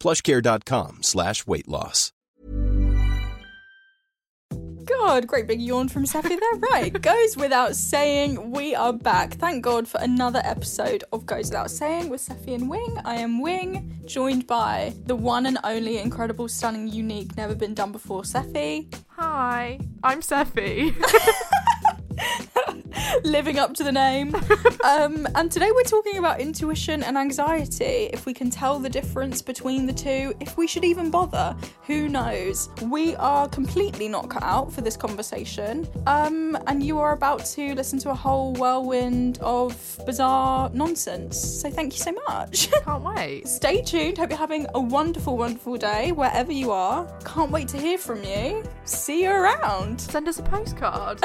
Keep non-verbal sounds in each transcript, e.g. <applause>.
plushcare.com slash weight loss. God, great big yawn from Safi there. Right, goes without saying, we are back. Thank God for another episode of Goes Without Saying with Safi and Wing. I am Wing, joined by the one and only incredible, stunning, unique, never been done before Safi. Hi, I'm Sephi. <laughs> <laughs> living up to the name. <laughs> um, and today we're talking about intuition and anxiety. If we can tell the difference between the two, if we should even bother, who knows? We are completely not cut out for this conversation. Um, and you are about to listen to a whole whirlwind of bizarre nonsense. So thank you so much. Can't <laughs> wait. Stay tuned. Hope you're having a wonderful, wonderful day wherever you are. Can't wait to hear from you. See you around. Send us a postcard.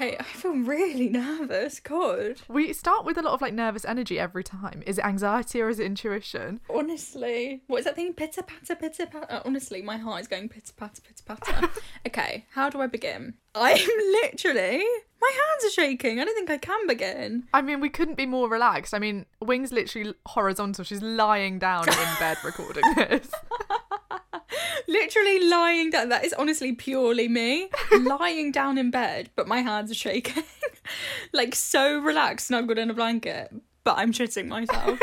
Hey, I feel really nervous. God. we start with a lot of like nervous energy every time. Is it anxiety or is it intuition? Honestly, what is that thing? Pitter patter, pitter patter. Uh, honestly, my heart is going pitter patter, pitter patter. <laughs> okay, how do I begin? I'm <laughs> literally. My hands are shaking. I don't think I can begin. I mean, we couldn't be more relaxed. I mean, Wing's literally horizontal. She's lying down in bed recording this. <laughs> <laughs> Literally lying down. That is honestly purely me. <laughs> lying down in bed, but my hands are shaking. <laughs> like so relaxed, snuggled in a blanket, but I'm shitting myself.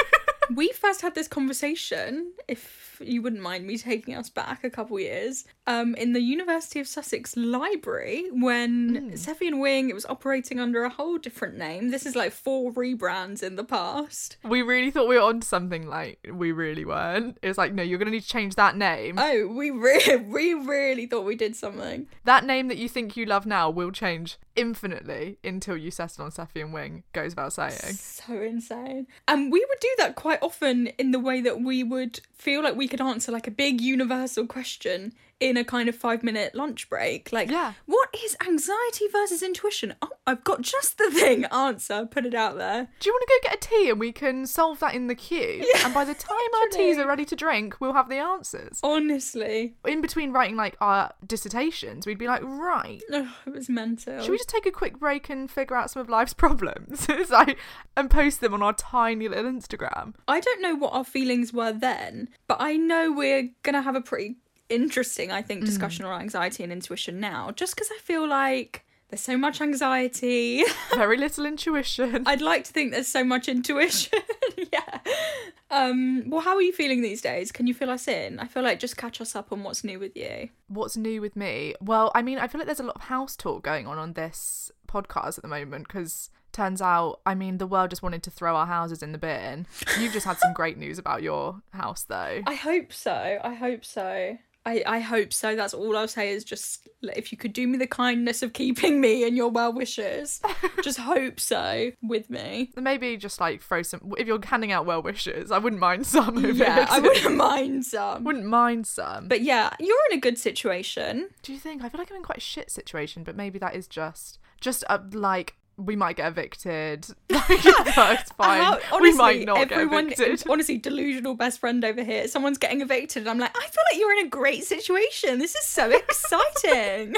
we first had this conversation, if you wouldn't mind me taking us back a couple years, um, in the University of Sussex Library when Seffi and Wing, it was operating under a whole different name. This is like four rebrands in the past. We really thought we were onto something. Like we really weren't. It was like, no, you're gonna need to change that name. Oh, we really, <laughs> we really thought we did something. that name that you think you love now will change infinitely until you settle on Sephi and Wing. Goes without saying. So insane. And we would do that quite often in the way that we would feel like we could answer like a big universal question in a kind of five minute lunch break. Like, Yeah. what is anxiety versus intuition? Oh, I've got just the thing <laughs> answer. Put it out there. Do you want to go get a tea and we can solve that in the queue? <laughs> Yeah, and by the time our teas are ready to drink, we'll have the answers. Honestly, In between writing like our dissertations, we'd be like, right, Ugh, <sighs> it was mental. should we just take a quick break and figure out some of life's <laughs> problems? like, and post them on our tiny little Instagram. I don't know what our feelings were then, but I know we're gonna have a pretty interesting, I think, discussion on anxiety and intuition now, just because I feel like there's so much anxiety. <laughs> Very little intuition. I'd like to think there's so much intuition. <laughs> yeah. Um, well, how are you feeling these days? Can you fill us in? I feel like just catch us up on what's new with you. What's new with me? Well, I mean, I feel like there's a lot of house talk going on on this podcast at the moment because turns out, I mean, the world just wanted to throw our houses in the bin. You've just had some great news about your house, though. I hope so. I hope so. I, I hope so. That's all I'll say is just if you could do me the kindness of keeping me in your well wishes, <laughs> just hope so with me. Maybe just like throw some. If you're handing out well wishes, I wouldn't mind some Yeah, it. I wouldn't mind some. wouldn't mind some. But yeah, you're in a good situation. do you think? I feel like I'm in quite a shit situation, but maybe that is just just uh, like we might get evicted. <laughs> <laughs> Like, that's fine. How- we might not everyone, get evicted. <laughs> Honestly, delusional best friend over here. Someone's getting evicted, and I'm like, I feel like you're in a great situation. This is so exciting.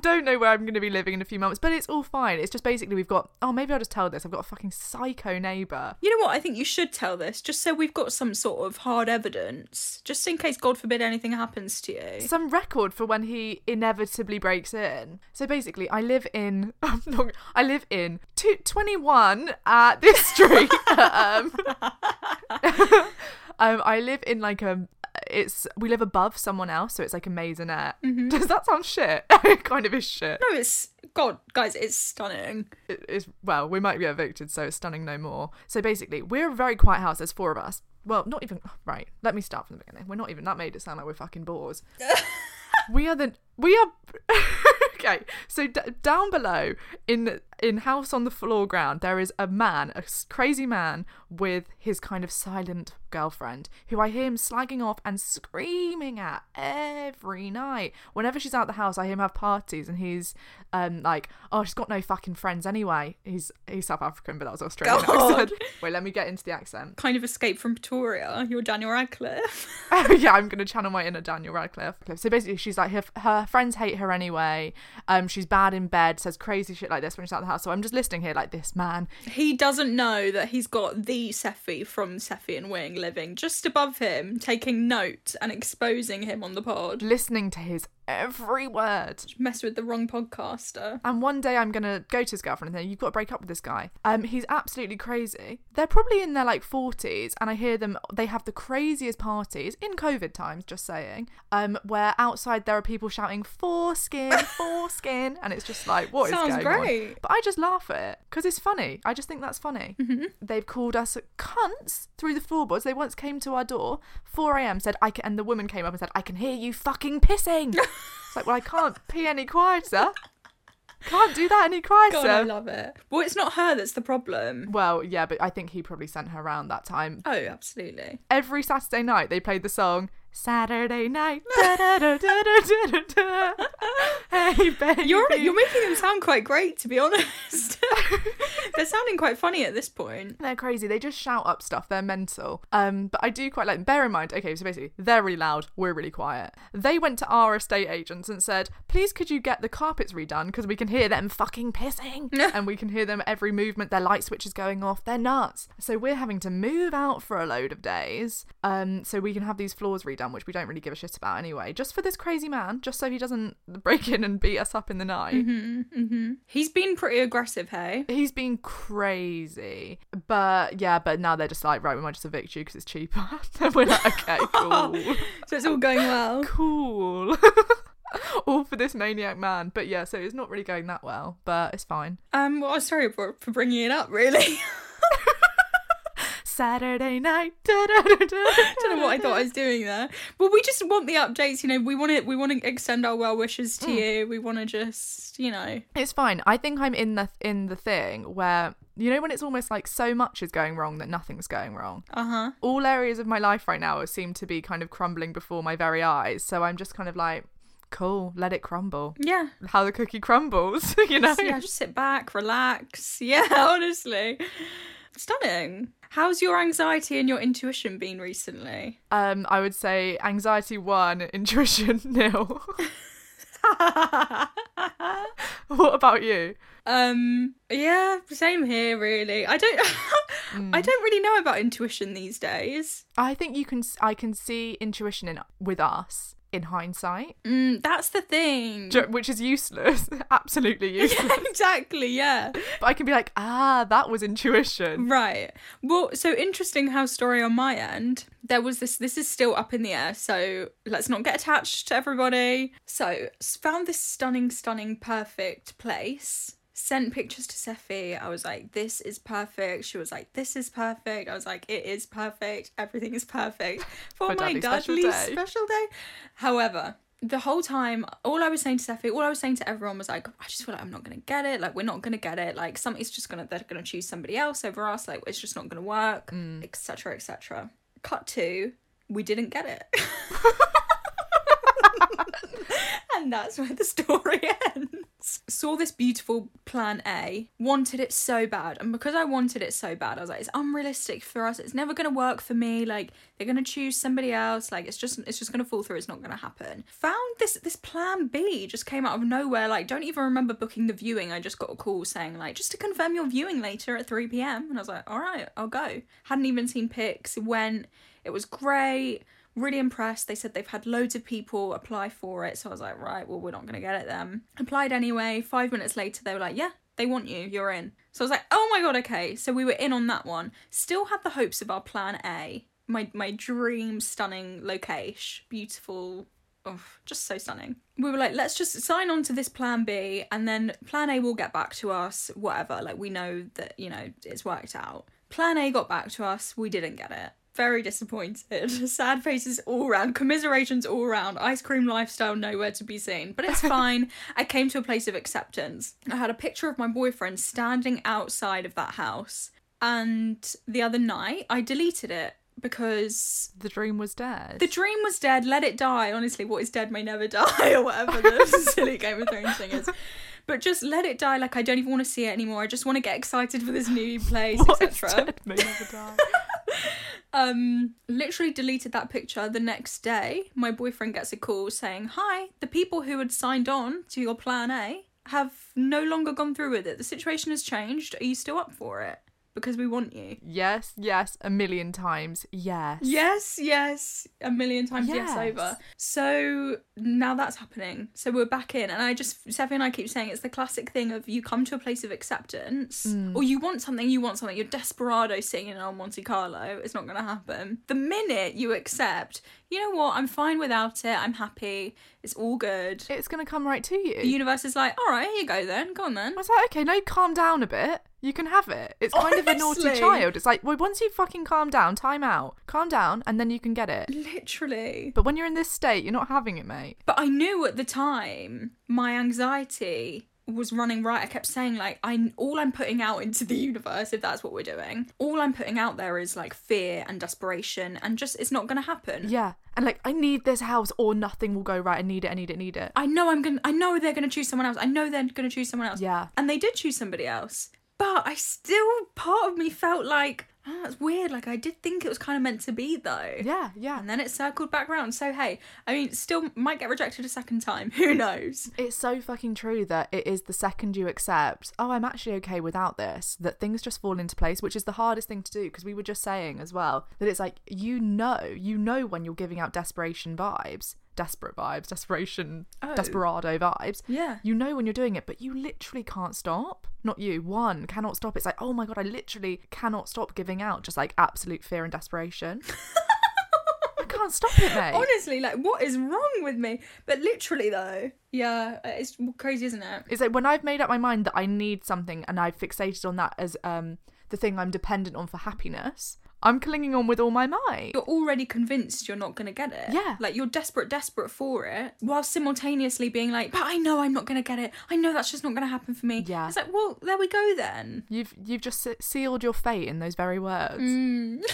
Don't know where I'm going to be living in a few months, but it's all fine. It's just basically we've got. Oh, maybe I'll just tell this. I've got a fucking psycho neighbor. you know what? I think you should tell this, just so we've got some sort of hard evidence, just in case, God forbid, anything happens to you. Some record for when he inevitably breaks in. So basically, I live in. <laughs> I'm not, I live in two, 21 at this street. <laughs> um, <laughs> um, I live in like a it's we live above someone else, so it's like a maisonette. Mm-hmm. Does that sound shit? it <laughs> kind of is shit. No, it's God, guys, it's stunning. It is well, we might be evicted, so it's stunning no more. So basically, we're a very quiet house. There's four of us. Well, not even right. Let me start from the beginning. We're not even. That made it sound like we're fucking bores. <laughs> we are the we are <laughs> okay. So d- down below in in house on the floor ground, there is a man, a crazy man with his kind of silent girlfriend, who I hear him slagging off and screaming at every night. Whenever she's out the house, I hear him have parties, and he's um like, oh, she's got no fucking friends anyway. He's he's South African, but that was Australian God. accent. Wait, let me get into the accent. Kind of escape from Pretoria. You're Daniel Radcliffe. <laughs> <laughs> oh, yeah, I'm gonna channel my inner Daniel Radcliffe. So basically, she's like her, her friends hate her anyway. Um, she's bad in bed, says crazy shit like this when she's out the house. So I'm just listening here like this man. he doesn't know that he's got the Seffi from Seffi and Wing living just above him, taking note and exposing him on the pod. listening to his every word. Mess with the wrong podcaster. And one day I'm gonna go to his girlfriend and say, You've got to break up with this guy. Um, he's absolutely crazy. They're probably in their like forties, and I hear them they have the craziest parties in COVID times, just saying. Um, where outside there are people shouting foreskin, <laughs> foreskin, and it's just like, what is Sounds going great. on? But I just laugh at it because it's funny. I just think that's funny. Mm-hmm. They've called us cunts through the floorboards. They once came to our door, 4 a.m. said, I can, and the woman came up and said, I can hear you fucking pissing. <laughs> it's like, well, I can't pee any quieter. Can't do that any quieter. God, I love it. Well, it's not her that's the problem. well, yeah, but I think he probably sent her around that time. Oh, absolutely. Every Saturday night, they played the song Saturday night. Hey, baby. You're you're making them sound quite great, to be honest. <laughs> They're sounding quite funny at this point. They're crazy. They just shout up stuff. They're mental. Um, but I do quite like them. Bear in mind, okay, so basically, they're really loud. We're really quiet. They went to our estate agents and said, please could you get the carpets redone because we can hear them fucking pissing <laughs> and we can hear them every movement. Their light switch is going off. They're nuts. So we're having to move out for a load of days um, so we can have these floors redone, which we don't really give a shit about anyway, just for this crazy man, just so he doesn't break in and beat us up in the night. He's been pretty aggressive, hey? He's been crazy, but yeah, but now they're just like, right, we might just evict you because it's cheaper. <laughs> and we're like, okay, <laughs> cool, So it's all going well. cool. <laughs> All for this maniac man, but yeah, so it's not really going that well, but it's fine. Um, well, sorry for, for bringing it up, really. Saturday night. Da, da, da, da, don't know what I thought I was doing there. Well, we just want the updates. You know, we want to we want to extend our well wishes to you. We want to just, you know, It's fine. I think I'm in the in the thing where you know when it's almost like so much is going wrong that nothing's going wrong. uh huh. all areas of my life right now seem to be kind of crumbling before my very eyes. So I'm just kind of like, cool, let it crumble. Yeah. How the cookie crumbles, <laughs> you know? Yeah, just sit back, relax. <laughs> Yeah, honestly. Stunning. How's your anxiety and your intuition been recently? Um, I would say anxiety one, <laughs> intuition nil. <laughs> what about you? Um, yeah, same here really. I don't Mm. <laughs> I don't really know about intuition these days. I think you can. I can see intuition in with us in hindsight, Mm, that's the thing. which is useless, <laughs> absolutely useless. yeah, <laughs> exactly, yeah. But I can be like, ah, that was intuition. Right. Well, so interesting how story on my end. There was this this is still up in the air, so let's not get attached to everybody. So, found this stunning stunning perfect place. Sent pictures to Seffi. I was like, this is perfect. She was like, this is perfect. I was like, it is perfect. Everything is perfect <laughs> for For my Dudley's special day. special day. However, the whole time, all I was saying to Seffi, all I was saying to everyone was like, I just feel like I'm not gonna get it. Like we're not gonna get it. Like something's just gonna they're gonna choose somebody else over us. Like it's just not gonna work, mm. etc. etc. Cut to, we didn't get it. <laughs> <laughs> and that's where the <laughs> story ends. Saw this beautiful plan A, wanted it so bad, and because I wanted it so bad, I was like, it's unrealistic for us. It's never gonna work for me. Like they're gonna choose somebody else. Like it's just it's just gonna fall through. It's not gonna happen. Found this this plan B just came out of nowhere. Like don't even remember booking the viewing. I just got a call saying like just to confirm your viewing later at three p.m. And I was like, all right, I'll go. Hadn't even seen pics. Went. It was great really impressed. They said they've had loads of people apply for it. So I was like, right, well, we're not going to get it then. Applied anyway. Five minutes later, they were like, yeah, they want you. You're in. So I was like, oh my God, okay. So we were in on that one. Still had the hopes of our plan A. my my dream stunning location, beautiful. Oh, just so stunning. We were like, let's just sign on to this plan B and then plan A will get back to us, whatever. Like, we know that, you know, it's worked out. Plan A got back to us, we didn't get it. Very disappointed. <laughs> Sad faces all around, commiserations all around, ice cream lifestyle nowhere to be seen. But it's <laughs> fine. I came to a place of acceptance. I had a picture of my boyfriend standing outside of that house. And the other night, I deleted it because The dream was dead. the dream was dead. Let it die. Honestly, what is dead may never <laughs> die, or whatever the silly Game of Thrones thing is. But just let it die. Like I don't even want to see it anymore. I just want to get excited for this new place, What is etc. dead may never die. Um, literally deleted that picture. The next day, my boyfriend gets a call saying, "Hi, the people who had signed on to your plan A have no longer gone through with it. The situation has changed. Are you still up for it? Because we want you." yes, yes, a million times. Yes. Yes, yes, a million times yes. Yes. over. So now that's happening. So we're back in, and I just Seffi and I keep saying it's the classic thing of you come to a place of acceptance, Mm. or you want something, you want something. You're desperado singing on Monte Carlo. It's not going to happen. The minute you accept, you know what? I'm fine without it. I'm happy. It's all good. It's gonna come right to you. The universe is like, all right, here you go then. Go on then. I was like, okay, now you calm down a bit. You can have it. It's kind of a naughty Honestly. child. It's like, well, once you fucking calm down, time out, calm down, and then you can get it. Literally. But when you're in this state, you're not having it, mate. But I knew at the time my anxiety was running right. I kept saying like I all I'm putting out into the universe if that's what we're doing. All I'm putting out there is like fear and desperation and just it's not going to happen. Yeah. And like, I need this house or nothing will go right. I need it, I need it, I need it. I know I'm to I know they're going to choose someone else. I know they're going to choose someone else. Yeah. And they did choose somebody else. But I still part of me felt like oh, that's weird. Like I did think it was kind of meant to be though. Yeah, yeah. And then it circled back round. So hey, I mean, still might get rejected a second time. <laughs> Who knows? It's so fucking true that it is the second you accept, oh, I'm actually okay without this, that things just fall into place, which is the hardest thing to do because we were just saying as well that it's like, you know, you know when you're giving out desperation vibes, desperate vibes, desperation, Oh. desperado vibes. Yeah. You know when you're doing it, but you literally can't stop. Not you, one cannot stop. It's like, oh my God, I literally cannot stop giving out just like absolute fear and desperation. <laughs> I can't stop it, mate. Honestly, like, what is wrong with me? But literally, though, yeah, it's crazy, isn't it? It's like when I've made up my mind that I need something and I've fixated on that as um the thing I'm dependent on for happiness, I'm clinging on with all my might. You're already convinced you're not going to get it. Yeah. Like, you're desperate, desperate for it, while simultaneously being like, but I know I'm not going to get it. I know that's just not going to happen for me. Yeah. It's like, well, there we go then. You've you've just sealed your fate in those very words. Mm. <laughs>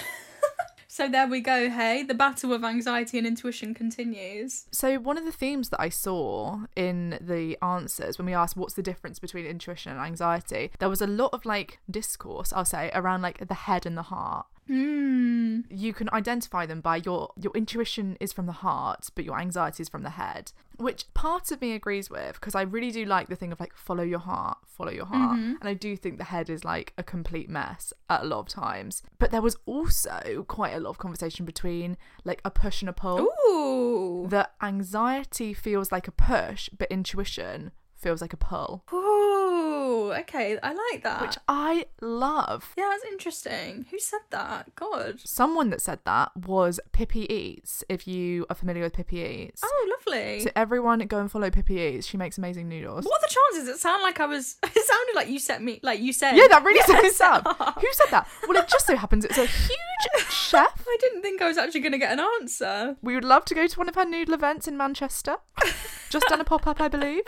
So there we go, hey. The battle of anxiety and intuition continues. So one of the themes that I saw in the answers when we asked what's the difference between intuition and anxiety, there was a lot of like discourse, I'll say, around like the head and the heart. Hmm. you can identify them by your your intuition is from the heart but your anxiety is from the head which part of me agrees with because i really do like the thing of like follow your heart follow your heart and i do think the head is like a complete mess at a lot of times but there was also quite a lot of conversation between like a push and a pull Ooh. that anxiety feels like a push but intuition feels like a pull Ooh. Okay, I like that. which i love yeah, that's interesting. Who said that? God. someone that said that was pippi eats if you are familiar with pippi eats Oh, lovely. So everyone go and follow Pippi Eats. She makes amazing noodles. What are the chances? It sounded like I was. <laughs> It sounded like you set me. Like you said. Yeah, that really Yes. sounds up. <laughs> Who said that? Well, it just so happens it's a huge <laughs> chef. I didn't think I was actually going to get an answer. We would love to go to one of her noodle events in Manchester. Just done a pop up, I believe.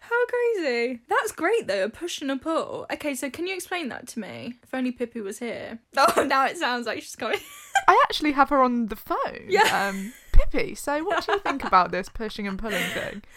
How crazy. That's great though. Push and a pull. Okay, so can you explain that to me? If only Pippi was here. <laughs> Oh, now it sounds like she's coming. I actually have her on the phone. Yeah. Um, Pippi, so what do you think about this pushing and pulling thing? <laughs>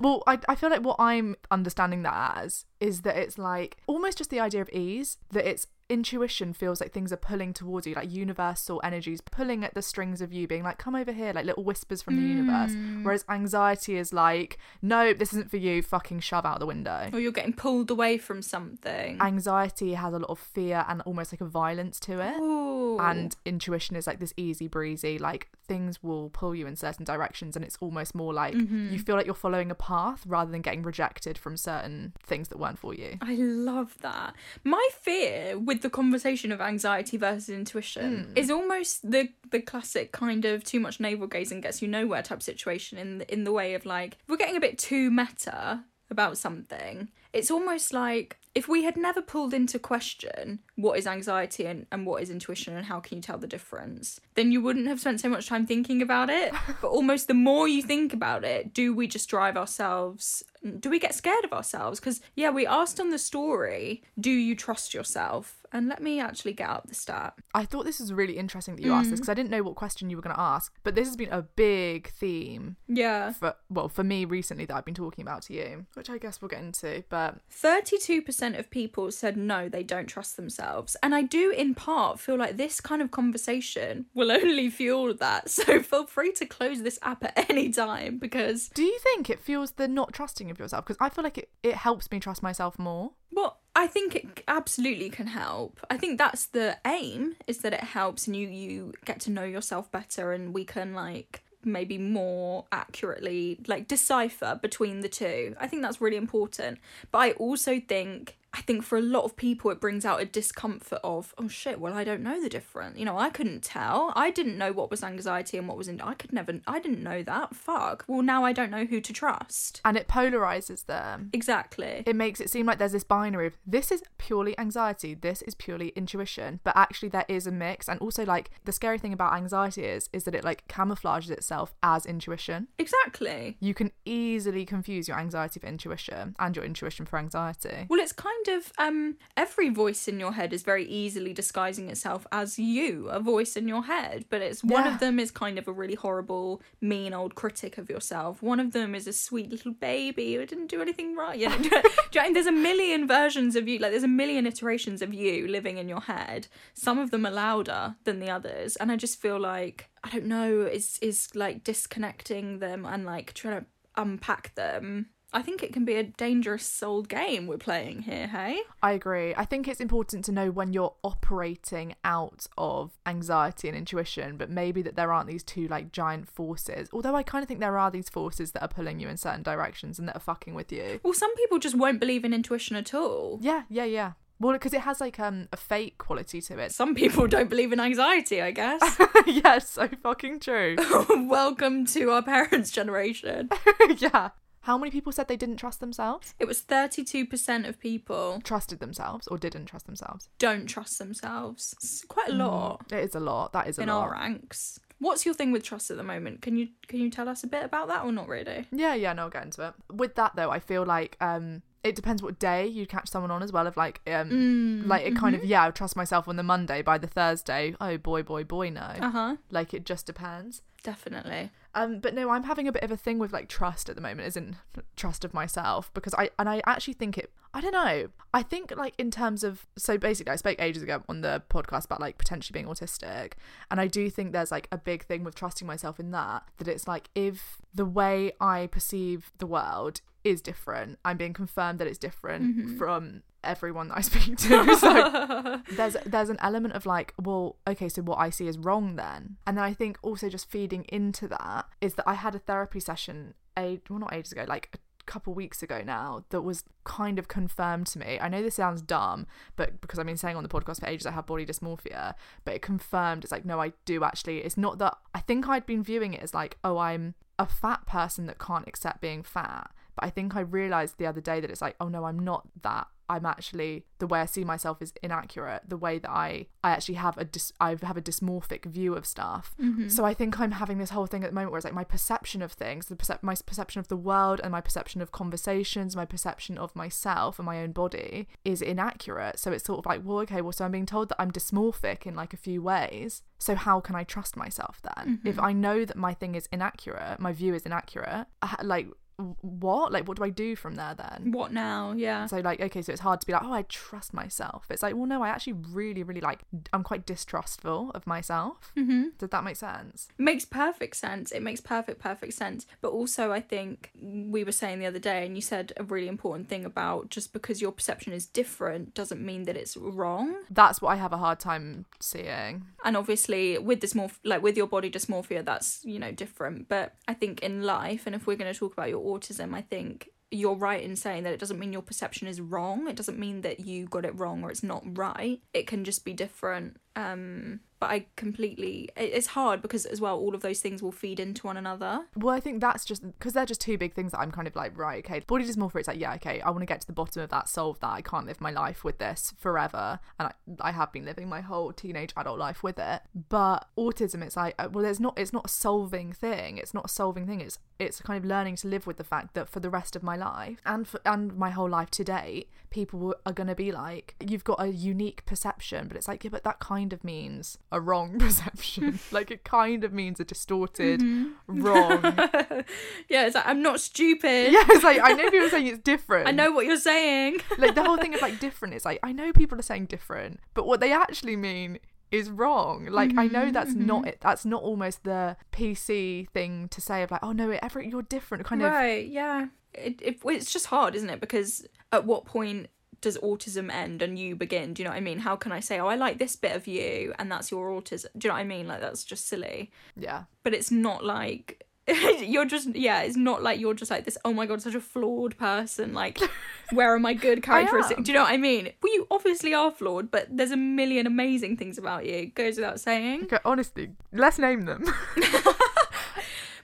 Well, I, I feel like what I'm understanding that as is that it's like almost just the idea of ease, that it's intuition feels like things are pulling towards you, like universal energies pulling at the strings of you, being like, come over here, like little whispers from the universe. Mm. Whereas anxiety is like, nope, this isn't for you, fucking shove out the window. or you're getting pulled away from something. Anxiety has a lot of fear and almost like a violence to it. Ooh. And intuition is like this easy breezy, like things will pull you in certain directions, and it's almost more like mm-hmm. you feel like you're following a path rather than getting rejected from certain things that weren't for you. I love that. My fear with with the conversation of anxiety versus intuition hmm. is almost the the classic kind of too much navel gazing gets you nowhere type situation in the, in the way of like we're getting a bit too meta about something it's almost like if we had never pulled into question what is anxiety and, and what is intuition and how can you tell the difference then you wouldn't have spent so much time thinking about it. <laughs> But almost the more you think about it do we just drive ourselves do we get scared of ourselves? Because yeah we asked on the story do you trust yourself and let me actually get up the stat I thought this was really interesting that you asked this mm. because I didn't know what question you were going to ask. But this has been a big theme yeah for well for me recently that I've been talking about to you, which I guess we'll get into. But 32% of people said no, they don't trust themselves. And I do, in part, feel like this kind of conversation will only fuel that. <laughs> So feel free to close this app at any time because, do you think it feels the not trusting of yourself? Because I feel like it, it helps me trust myself more. well, I think it absolutely can help. I think that's the aim is that it helps and you you get to know yourself better and we can like maybe more accurately like decipher between the two. I think that's really important. But I also think I think for a lot of people it brings out a discomfort of oh shit, well I don't know the difference. You know, I couldn't tell. I didn't know what was anxiety and what was in I could never I didn't know that. Fuck. Well now I don't know who to trust. And it polarizes them. Exactly. It makes it seem like there's this binary of this is purely anxiety, this is purely intuition, but actually there is a mix. And also, like the scary thing about anxiety is is that it like camouflages itself as intuition. exactly. You can easily confuse your anxiety for intuition and your intuition for anxiety. Well, it's kind of um every voice in your head is very easily disguising itself as you, a voice in your head, but it's one Yeah. of them is kind of a really horrible, mean old critic of yourself. One of them is a sweet little baby who didn't do anything right. You know, <laughs> do you know what I mean? there's a million versions of you, like there's a million iterations of you living in your head. Some of them are louder than the others, and I just feel like I don't know, is is like disconnecting them and like trying to unpack them. I think it can be a dangerous old game we're playing here, hey? I agree. I think it's important to know when you're operating out of anxiety and intuition, but maybe that there aren't these two like giant forces. Although I kind of think there are these forces that are pulling you in certain directions and that are fucking with you. Well, some people just won't believe in intuition at all. Yeah, yeah, yeah. Well, because it has like um a fake quality to it. Some people don't believe in anxiety, I guess. <laughs> yeah, so fucking true. <laughs> Welcome to our parents' generation. <laughs> yeah. How many people said they didn't trust themselves? It was 32% of people Trusted themselves or didn't trust themselves? don't trust themselves. It's quite a lot It is a lot. That is a in lot. our ranks. What's your thing with trust at the moment? Can you can you tell us a bit about that or not really? Yeah, yeah, no, I'll get into it. With that though, I feel like um it depends what day you catch someone on as well. Of like um Mm, like it kind mm-hmm. of yeah, I trust myself on the Monday. By the Thursday, oh boy, boy, boy, no. Uh-huh. Like it just depends. Definitely. Um, but no, I'm having a bit of a thing with like trust at the moment, isn't trust of myself because I and I actually think it. I don't know. I think like in terms of so basically, I spoke ages ago on the podcast about like potentially being autistic, and I do think there's like a big thing with trusting myself in that that it's like if the way I perceive the world is different, I'm being confirmed that it's different mm-hmm. from everyone that I speak to. <laughs> so <laughs> there's there's an element of like, well, okay, so what I see is wrong then. And then I think also just feeding into that is that I had a therapy session a well not ages ago, like a couple weeks ago now that was kind of confirmed to me. I know this sounds dumb, but because I've been saying on the podcast for ages I have body dysmorphia, but it confirmed it's like no, I do actually. It's not that I think I'd been viewing it as like, oh, I'm a fat person that can't accept being fat. But I think I realized the other day that it's like, oh no, I'm not that. I'm actually the way I see myself is inaccurate. The way that I I actually have a dis, I have a dysmorphic view of stuff. Mm-hmm. So I think I'm having this whole thing at the moment where it's like my perception of things, the percep- my perception of the world, and my perception of conversations, my perception of myself and my own body is inaccurate. So it's sort of like, well, okay, well, so I'm being told that I'm dysmorphic in like a few ways. So how can I trust myself then? If mm-hmm. I know that my thing is inaccurate, my view is inaccurate, like what? Like, what do I do from there then? What now? Yeah. So like, okay, so it's hard to be like, oh, I trust myself. It's like, well, no, I actually really, really like, I'm quite distrustful of myself. Mm-hmm. Did that make sense? makes perfect sense. It makes perfect, perfect sense. But also, I think we were saying the other day, and you said a really important thing about just because your perception is different doesn't mean that it's wrong. That's what I have a hard time seeing. And obviously, with dysmorph, like with your body dysmorphia, that's you know different. But I think in life, and if we're going to talk about your autism, I think you're right in saying that it doesn't mean your perception is wrong. It doesn't mean that you got it wrong or it's not right. It can just be different. Um, but I completely. It's hard because as well, all of those things will feed into one another. Well, I think that's just because they're just two big things that I'm kind of like, right, okay. Body dysmorphia, it's like, yeah, okay, I want to get to the bottom of that, solve that. I can't live my life with this forever. And I, I have been living my whole teenage adult life with it. But autism, it's like, uh, well, it's not, it's not a solving thing. It's not a solving thing. It's, it's kind of learning to live with the fact that for the rest of my life and for, and my whole life to date, people are to be like, you've got a unique perception, but it's like, yeah, but that kind of means a wrong <laughs> perception. <laughs> like it kind of means a distorted, mm-hmm. wrong. <laughs> yeah, it's like I'm not stupid. yeah, it's like I know people are saying it's different. I know what you're saying. Like the whole thing of like different is like I know people are saying different, but what they actually mean is wrong. Like I know that's mm-hmm. not it. That's not almost the PC thing to say of like, oh no, every you're different. Kind of right? Yeah. It, it it's just hard, isn't it? Because at what point does autism end and you begin? Do you know what I mean? How can I say, oh, I like this bit of you, and that's your autism? Do you know what I mean? Like that's just silly. yeah. But it's not like <laughs> you're just yeah. It's not like you're just like this. Oh my god, such a flawed person. Like, <laughs> where are my good characteristics? Do you know what I mean? Well, you obviously are flawed, but there's a million amazing things about you. Goes without saying. Okay, honestly, let's name them. <laughs>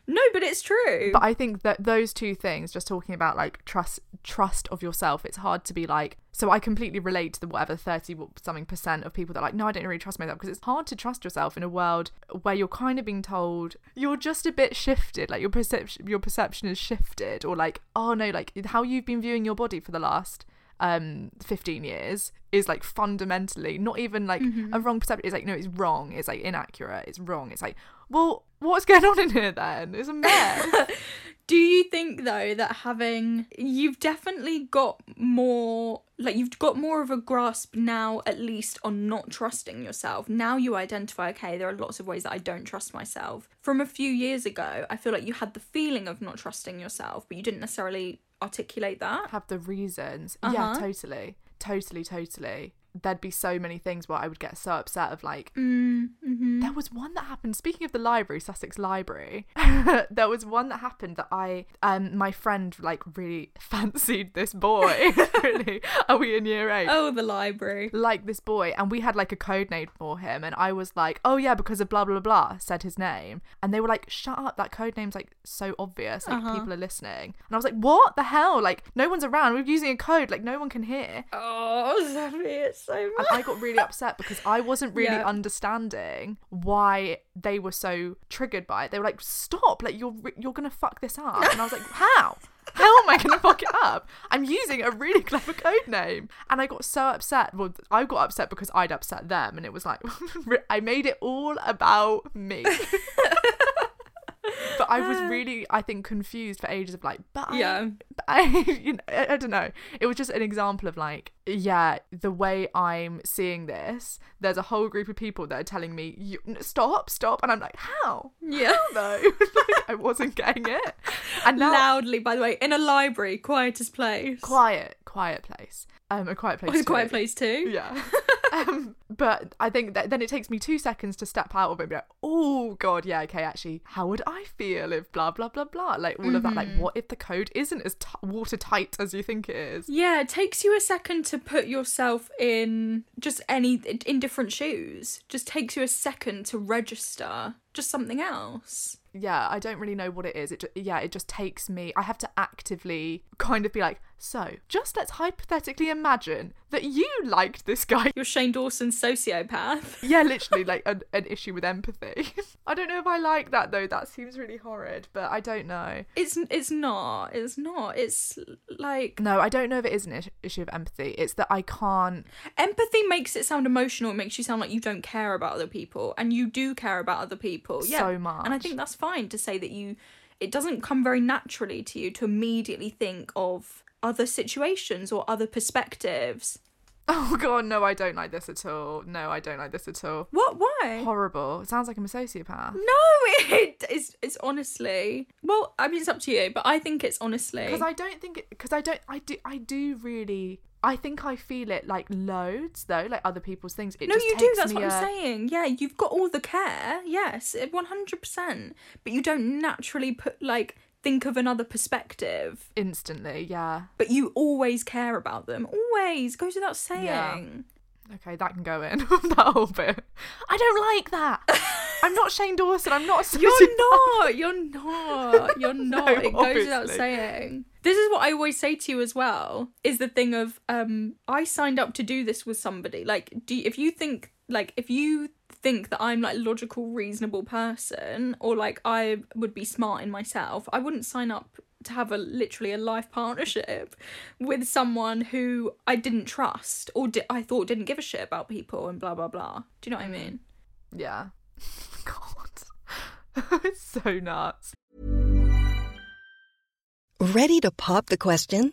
No, but it's true. But I think that those two things, just talking about like trust, trust of yourself, it's hard to be like. So I completely relate to the whatever thirty something percent of people that are like, no, I don't really trust myself because it's hard to trust yourself in a world where you're kind of being told you're just a bit shifted, like your perception, your perception is shifted, or like, oh no, like how you've been viewing your body for the last um 15 years is like fundamentally not even like a wrong perception. It's like no it's wrong. It's like inaccurate. It's wrong. It's like well what's going on in here then? It's a mess. <laughs> Do you think though that having you've definitely got more like you've got more of a grasp now at least on not trusting yourself. Now you identify okay, there are lots of ways that I don't trust myself. From a few years ago, I feel like you had the feeling of not trusting yourself, but you didn't necessarily articulate that. have the reasons yeah Uh-huh. totally totally totally there'd be so many things where I would get so upset of like Mm-hmm. there was one that happened speaking of the library Sussex Library <laughs> there was one that happened that I um my friend like really <laughs> fancied this boy <laughs> really are we in year 8 Oh, the library. like this boy and we had like a code name for him and I was like oh yeah because of blah blah blah said his name and they were like shut up that code name's like so obvious like Uh-huh. people are listening and I was like what the hell like no one's around we're using a code like no one can hear Oh, Sophie, so and. I got really upset because I wasn't really Yeah. understanding why they were so triggered by it. They were like, "Stop! Like you're you're gonna fuck this up." And I was like, <laughs> "How? How am I gonna fuck it up? I'm using a really clever code name." And I got so upset. Well, I got upset because I'd upset them, and it was like <laughs> I made it all about me. <laughs> but I was really, I think, confused for ages of like, but I- Yeah. but I, <laughs> you know, I, I don't know. It was just an example of like, yeah, the way I'm seeing this. There's a whole group of people that are telling me, stop, stop, and I'm like, how? Yeah. How though? <laughs> like, I wasn't getting it. And now, Loudly, by the way, in a library, quietest place. quiet, quiet place. Um, a quiet place. Oh, it's a quiet place too. Yeah. <laughs> um, but I think that then it takes me two seconds to step out of it and be like, oh god, yeah, okay, actually, how would I feel if blah blah blah blah, like all of that, like Mm-hmm. what if the code isn't as t- watertight as you think it is? Yeah, it takes you a second to put yourself in just any in different shoes. Just takes you a second to register just something else. Yeah, I don't really know what it is. It ju- yeah, it just takes me. I have to actively kind of be like, so just let's hypothetically imagine that you liked this guy. You're Shane Dawson's sociopath. <laughs> Yeah, literally like an, an issue with empathy. <laughs> I don't know if I like that though. That seems really horrid, but I don't know. It's it's not. It's not. It's like No, I don't know if it is an is- issue of empathy. It's that I can't. empathy makes it sound emotional. It makes you sound like you don't care about other people, and you do care about other people. Yeah, So much. And I think that's fine to say that you. It doesn't come very naturally to you to immediately think of other situations or other perspectives. Oh god, no, I don't like this at all. No, I don't like this at all. What? Why? Horrible. It sounds like I'm a sociopath. No, it is. It's honestly. Well, I mean, it's up to you, but I think it's honestly. Because I don't think because I don't I do I do really I think I feel it like loads though like other people's things. It no, you do. That's what I'm saying. Yeah, you've got all the care. Yes, one hundred percent. But you don't naturally put like think of another perspective, Instantly, yeah. but you always care about them. Always goes without saying. Okay, that can go in. <laughs> that whole bit. I don't like that. <laughs> I'm not Shane Dawson. I'm not. <laughs> You're not. You're not. You're not. No, it goes without saying. This is what I always say to you as well. Is the thing of um, I signed up to do this with somebody. Like, do you, if you think like if you think that I'm like logical, reasonable person, or like I would be smart in myself, I wouldn't sign up to have a literally a life partnership with someone who I didn't trust or di- I thought didn't give a shit about people and blah blah blah. Do you know what I mm. mean? Yeah. <laughs> God. <laughs> it's so nuts. Ready to pop the question?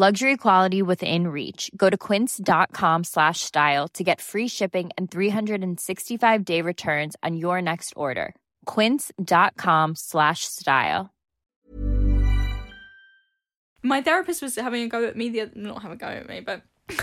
Luxury quality within reach. Go to quince.com slash style to get free shipping and 365 day returns on your next order. Quince.com slash style. my therapist was having a go at me the other, not having a go at me but <laughs>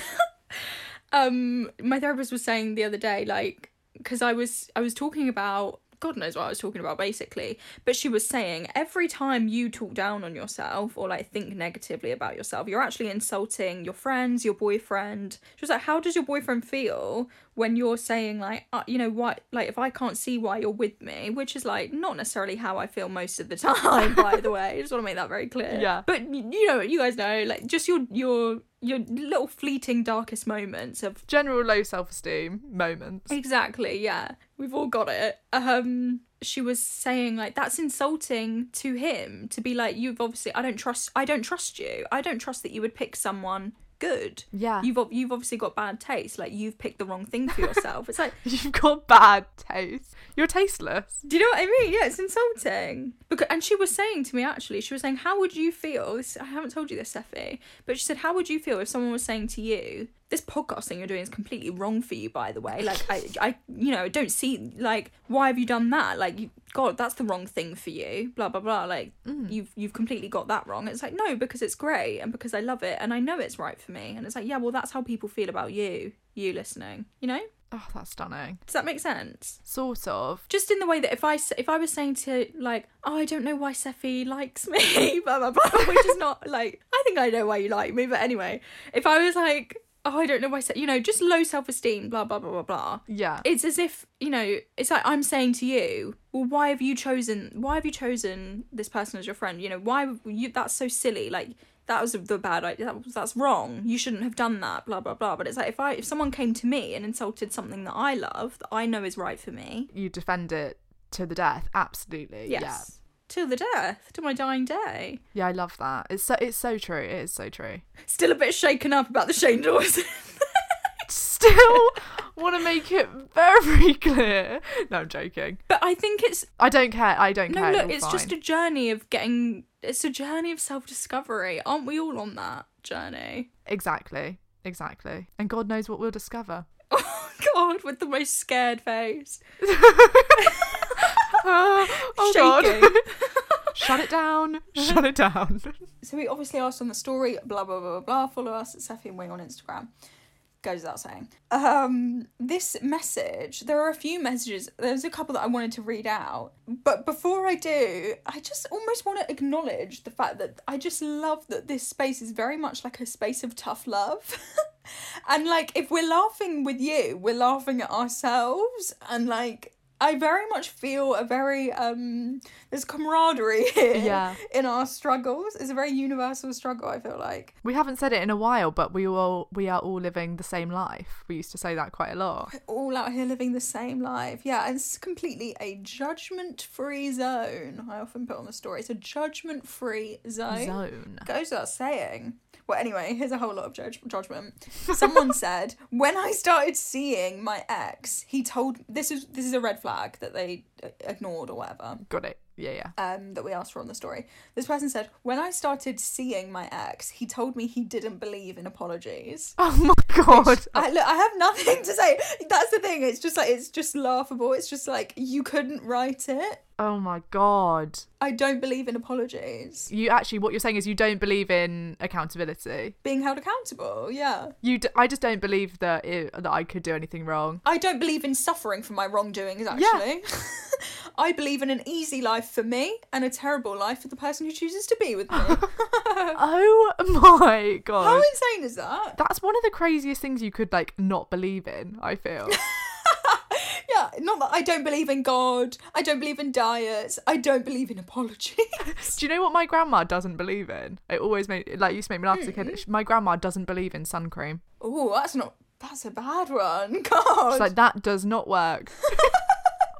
um my therapist was saying the other day like because i was i was talking about god knows what i was talking about basically. But she was saying every time you talk down on yourself or like think negatively about yourself you're actually insulting your friends your boyfriend. She was like how does your boyfriend feel when you're saying like uh, you know what like if i can't see why you're with me which is like not necessarily how i feel most of the <laughs> time by the way. I just want to make that very clear. Yeah. but you know you guys know like just your your your little fleeting darkest moments of General low self esteem moments. exactly yeah. We've all got it. Um she was saying like that's insulting to him to be like you've obviously i don't trust i don't trust you. I don't trust that you would pick someone good Yeah. you've you've obviously got bad taste like you've picked the wrong thing for yourself it's like <laughs> You've got bad taste. You're tasteless. Do you know what I mean? Yeah, it's insulting. Because and she was saying to me actually, she was saying, "How would you feel?" This, I haven't told you this, Seffi, but she said, "How would you feel if someone was saying to you, this podcast thing you're doing is completely wrong for you, by the way. Like, I, I, you know, don't see like why have you done that? Like, you, God, that's the wrong thing for you. Blah blah blah. Like, mm. you've you've completely got that wrong. It's like no, because it's great and because I love it and I know it's right for me. And it's like yeah, well, that's how people feel about you. You listening, you know? Oh, that's stunning. Does that make sense? Sort of. just in the way that if i if I was saying to like, oh, I don't know why Seffi likes me, <laughs> blah blah blah, <laughs> which is not like I think I know why you like me, but anyway, if I was like, oh, I don't know why, you know, just low self esteem, blah blah blah blah blah. Yeah. It's as if you know, it's like I'm saying to you, well, why have you chosen? Why have you chosen this person as your friend? You know, why you? That's so silly. Like that was the bad idea. That was, that's wrong. You shouldn't have done that. Blah blah blah. But it's like if I if someone came to me and insulted something that I love, that I know is right for me, you defend it to the death. Absolutely. Yes. Till the death, to my dying day. Yeah. I love that. It's so it's so true. It is so true. Still a bit shaken up about the Shane Dawson. <laughs> Still want to make it very <laughs> clear. No, I'm joking. but I think it's I don't care. I don't no care. No, look, it's just a journey of getting it's a journey of self discovery. Aren't we all on that journey? exactly, exactly. And God knows what we'll discover. <laughs> Oh god, with the most scared face. <laughs> oh. God! <laughs> Shut it down. Shut it down. <laughs> So we obviously asked on the story, blah blah blah blah blah. Follow us at Seffi and Wing on Instagram. goes without saying. Um, this message, there are a few messages. There's a couple that I wanted to read out, but before I do, I just almost want to acknowledge the fact that I just love that this space is very much like a space of tough love. and like, if we're laughing with you, we're laughing at ourselves, and like. I very much feel a very um there's camaraderie <laughs> here Yeah. in our struggles. It's a very universal struggle, I feel like. We haven't said it in a while, but we all we are all living the same life. We used to say that quite a lot. all out here living the same life. Yeah, and it's completely a judgment free zone. I often put on the story. It's a judgment free zone. Zone. Goes without saying. Well, anyway, here's a whole lot of judge- judgment. Someone <laughs> said when I started seeing my ex, he told this is this is a red flag that they ignored or whatever. Got it. Yeah, yeah. Um, that we asked for on the story. This person said when I started seeing my ex, he told me he didn't believe in apologies. <laughs> Oh my god. I, look, I have nothing to say. That's the thing. It's just like it's just laughable. It's just like you couldn't write it. Oh my god. I don't believe in apologies. You actually, what you're saying is you don't believe in accountability. Being held accountable. Yeah. You, d- I just don't believe that it, that I could do anything wrong. I don't believe in suffering for my wrongdoings. Actually, <laughs> <laughs> I believe in an easy life for me and a terrible life for the person who chooses to be with me. <laughs> Oh my god. How insane is that? That's one of the craziest things you could like not believe in. I feel. <laughs> Yeah, not that I don't believe in God. I don't believe in diets. I don't believe in apologies. <laughs> Do you know what my grandma doesn't believe in? It always made like used to make me laugh as a Hmm. kid. My grandma doesn't believe in sun cream. oh, that's not. That's a bad one. God. She's like that does not work.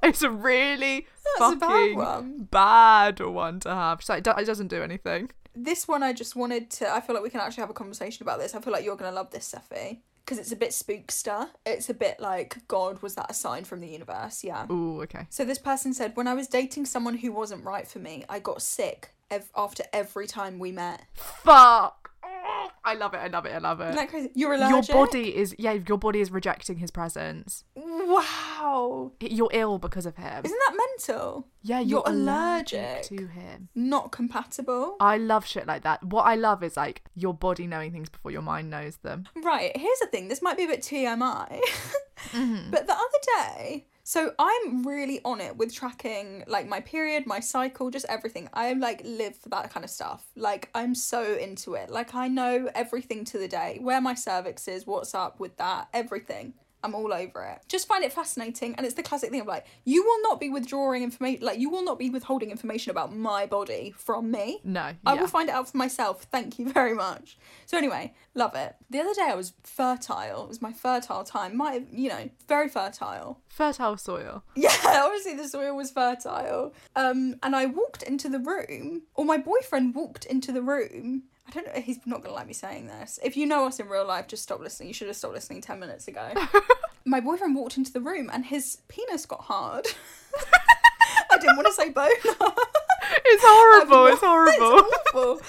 It's a really That's a bad fucking one. bad one to have. She's like "Do- it doesn't do anything. this one I just wanted to I feel like we can actually have a conversation about this. I feel like you're gonna love this, Seffi. Because it's a bit spookster. It's a bit like God, was that a sign from the universe? Yeah. Ooh, okay. So this person said, when I was dating someone who wasn't right for me, I got sick ev- after every time we met. Fuck. I love it. I love it. I love it. Isn't that crazy? You're allergic. your body is yeah. Your body is rejecting his presence. Wow. You're ill because of him. Isn't that mental? yeah, you're you're, allergic. to him. Not compatible. I love shit like that. What I love is like your body knowing things before your mind knows them. Right, here's the thing. This might be a bit TMI, <laughs> Mm-hmm. but the other day, so I'm really on it with tracking like my period, my cycle, just everything. I'm like live for that kind of stuff. Like I'm so into it. Like I know everything to the day, where my cervix is, what's up with that, everything. I'm all over it. Just find it fascinating, and it's the classic thing of like, you will not be withdrawing information, like you will not be withholding information about my body from me. No, I yeah. will find it out for myself. Thank you very much. So anyway, love it. The other day I was fertile. It was my fertile time. My, you know, very fertile. Fertile soil. <laughs> Yeah, obviously the soil was fertile. Um, and I walked into the room, or my boyfriend walked into the room. I don't know. He's not gonna like me saying this. If you know us in real life, just stop listening. You should have stopped listening ten minutes ago. <laughs> my boyfriend walked into the room, and his penis got hard. <laughs> I didn't want to say boner. It's horrible. <laughs> It's horrible. It's awful.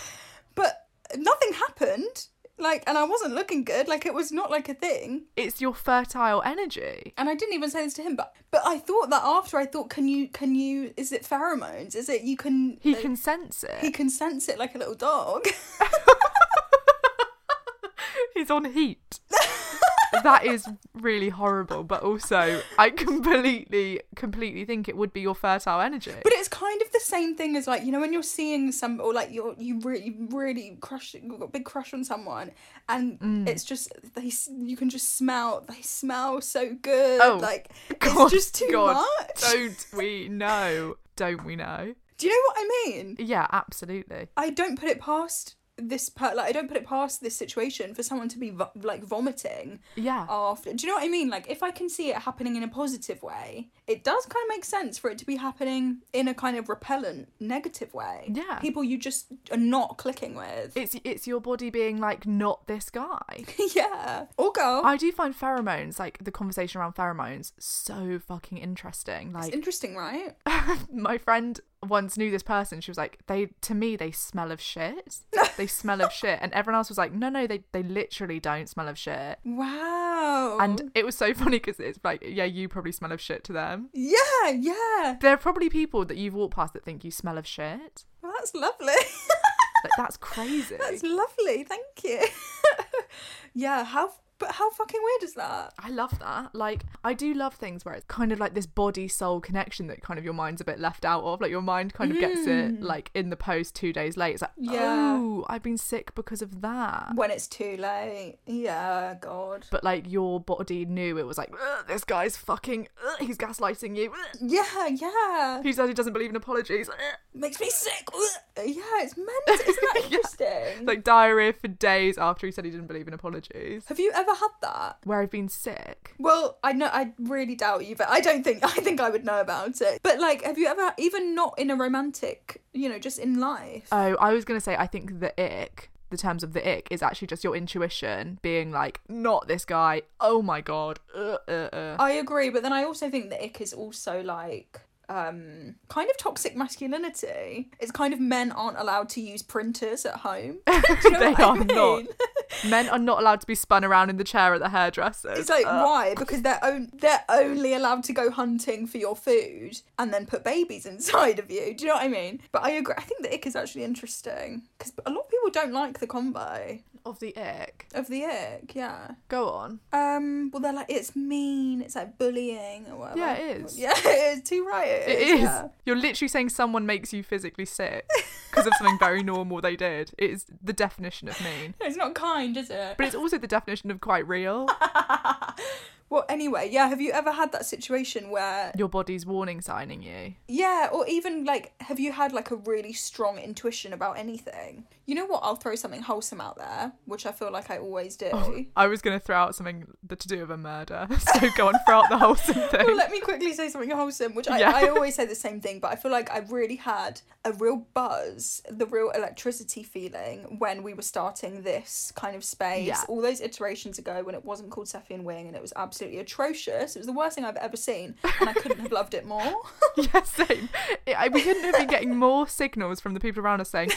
But nothing happened. Like, and I wasn't looking good. Like, it was not like a thing. it's your fertile energy. And I didn't even say this to him, but but I thought that after I thought, can you can you? Is it pheromones? Is it you can? He uh, can sense it. He can sense it like a little dog. <laughs> He's on heat. <laughs> that is really horrible, but also I completely, completely think it would be your fertile energy. But it's kind of the same thing as like you know when you're seeing some or like you're you really really crush you've got a big crush on someone and Mm. it's just they you can just smell they smell so good Oh, like <laughs> God, it's just too God, much. Don't we know? Don't we know? Do you know what I mean? Yeah, absolutely. I don't put it past this per like I don't put it past this situation for someone to be vo- like vomiting Yeah. after. Do you know what I mean? Like if I can see it happening in a positive way, it does kind of make sense for it to be happening in a kind of repellent negative way. Yeah. People you just are not clicking with. It's it's your body being like not this guy. <laughs> yeah. Or girl. I do find pheromones, like the conversation around pheromones, so fucking interesting. it's Like interesting, right? <laughs> my friend once knew this person. She was like, "They to me they smell of shit. <laughs> they smell of shit," and everyone else was like, "No, no, they they literally don't smell of shit." Wow. And it was so <laughs> funny because it's like, yeah, you probably smell of shit to them. yeah, yeah. There are probably people that you've walked past that think you smell of shit. Well, that's lovely. <laughs> Like that's crazy. That's lovely. Thank you. yeah, how But how fucking weird is that? I love that. Like, I do love things where it's kind of like this body soul connection that kind of your mind's a bit left out of. Like, your mind kind of gets it, mm. like, in the post two days late. It's like, Yeah. oh, I've been sick because of that. When it's too late. Yeah, God. But, like, your body knew it was like, this guy's fucking, ugh, he's gaslighting you. Ugh. Yeah, yeah. He says he doesn't believe in apologies. Ugh. Makes me sick. Yeah, it's mental. Isn't that <laughs> Yeah. interesting? Like, diarrhea for days after he said he didn't believe in apologies. Have you ever had that? Where I've been sick. Well, I know I really doubt you, but I don't think <laughs> I think I would know about it. But like, have you ever even not in a romantic, you know, just in life? Oh, I was gonna say I think the ick, the terms of the ick, is actually just your intuition being like, not this guy. Oh my god. Uh, uh, uh. I agree, but then I also think the ick is also like um kind of toxic masculinity. It's kind of men aren't allowed to use printers at home. <laughs> Do you know they what I not. mean? <laughs> Men are not allowed to be spun around in the chair at the hairdresser. It's like Uh, why? Because they're on- they're only allowed to go hunting for your food and then put babies inside of you. Do you know what I mean? But I agree. I think the ick is actually interesting because a lot of people don't like the combo of the ick. of the ick. Yeah. Go on. Um. Well, they're like it's mean. It's like bullying or whatever. Yeah, it is. <laughs> Yeah, it is. Too right. It, It is. is. yeah. You're literally saying someone makes you physically sick because of something very normal they did. It is the definition of mean. <laughs> It's not kind, is it? But it's also the definition of quite real. <laughs> Well, anyway, yeah. Have you ever had that situation where Your body's warning signing you. Yeah, or even like, have you had like a really strong intuition about anything? You know what? I'll throw something wholesome out there, which I feel like I always do. Oh, I was going to throw out something to do with a murder. <laughs> So go on, throw out the wholesome <laughs> thing. Well, let me quickly say something wholesome, which I, Yeah. I <laughs> always say the same thing, but I feel like I really had a real buzz, the real electricity feeling when we were starting this kind of space Yeah. all those iterations ago when it wasn't called Seffi and Wing and it was absolutely atrocious. It was the worst thing I've ever seen, and I couldn't have loved it more. <laughs> yeah, same. It, I, we couldn't have been getting more signals from the people around us saying,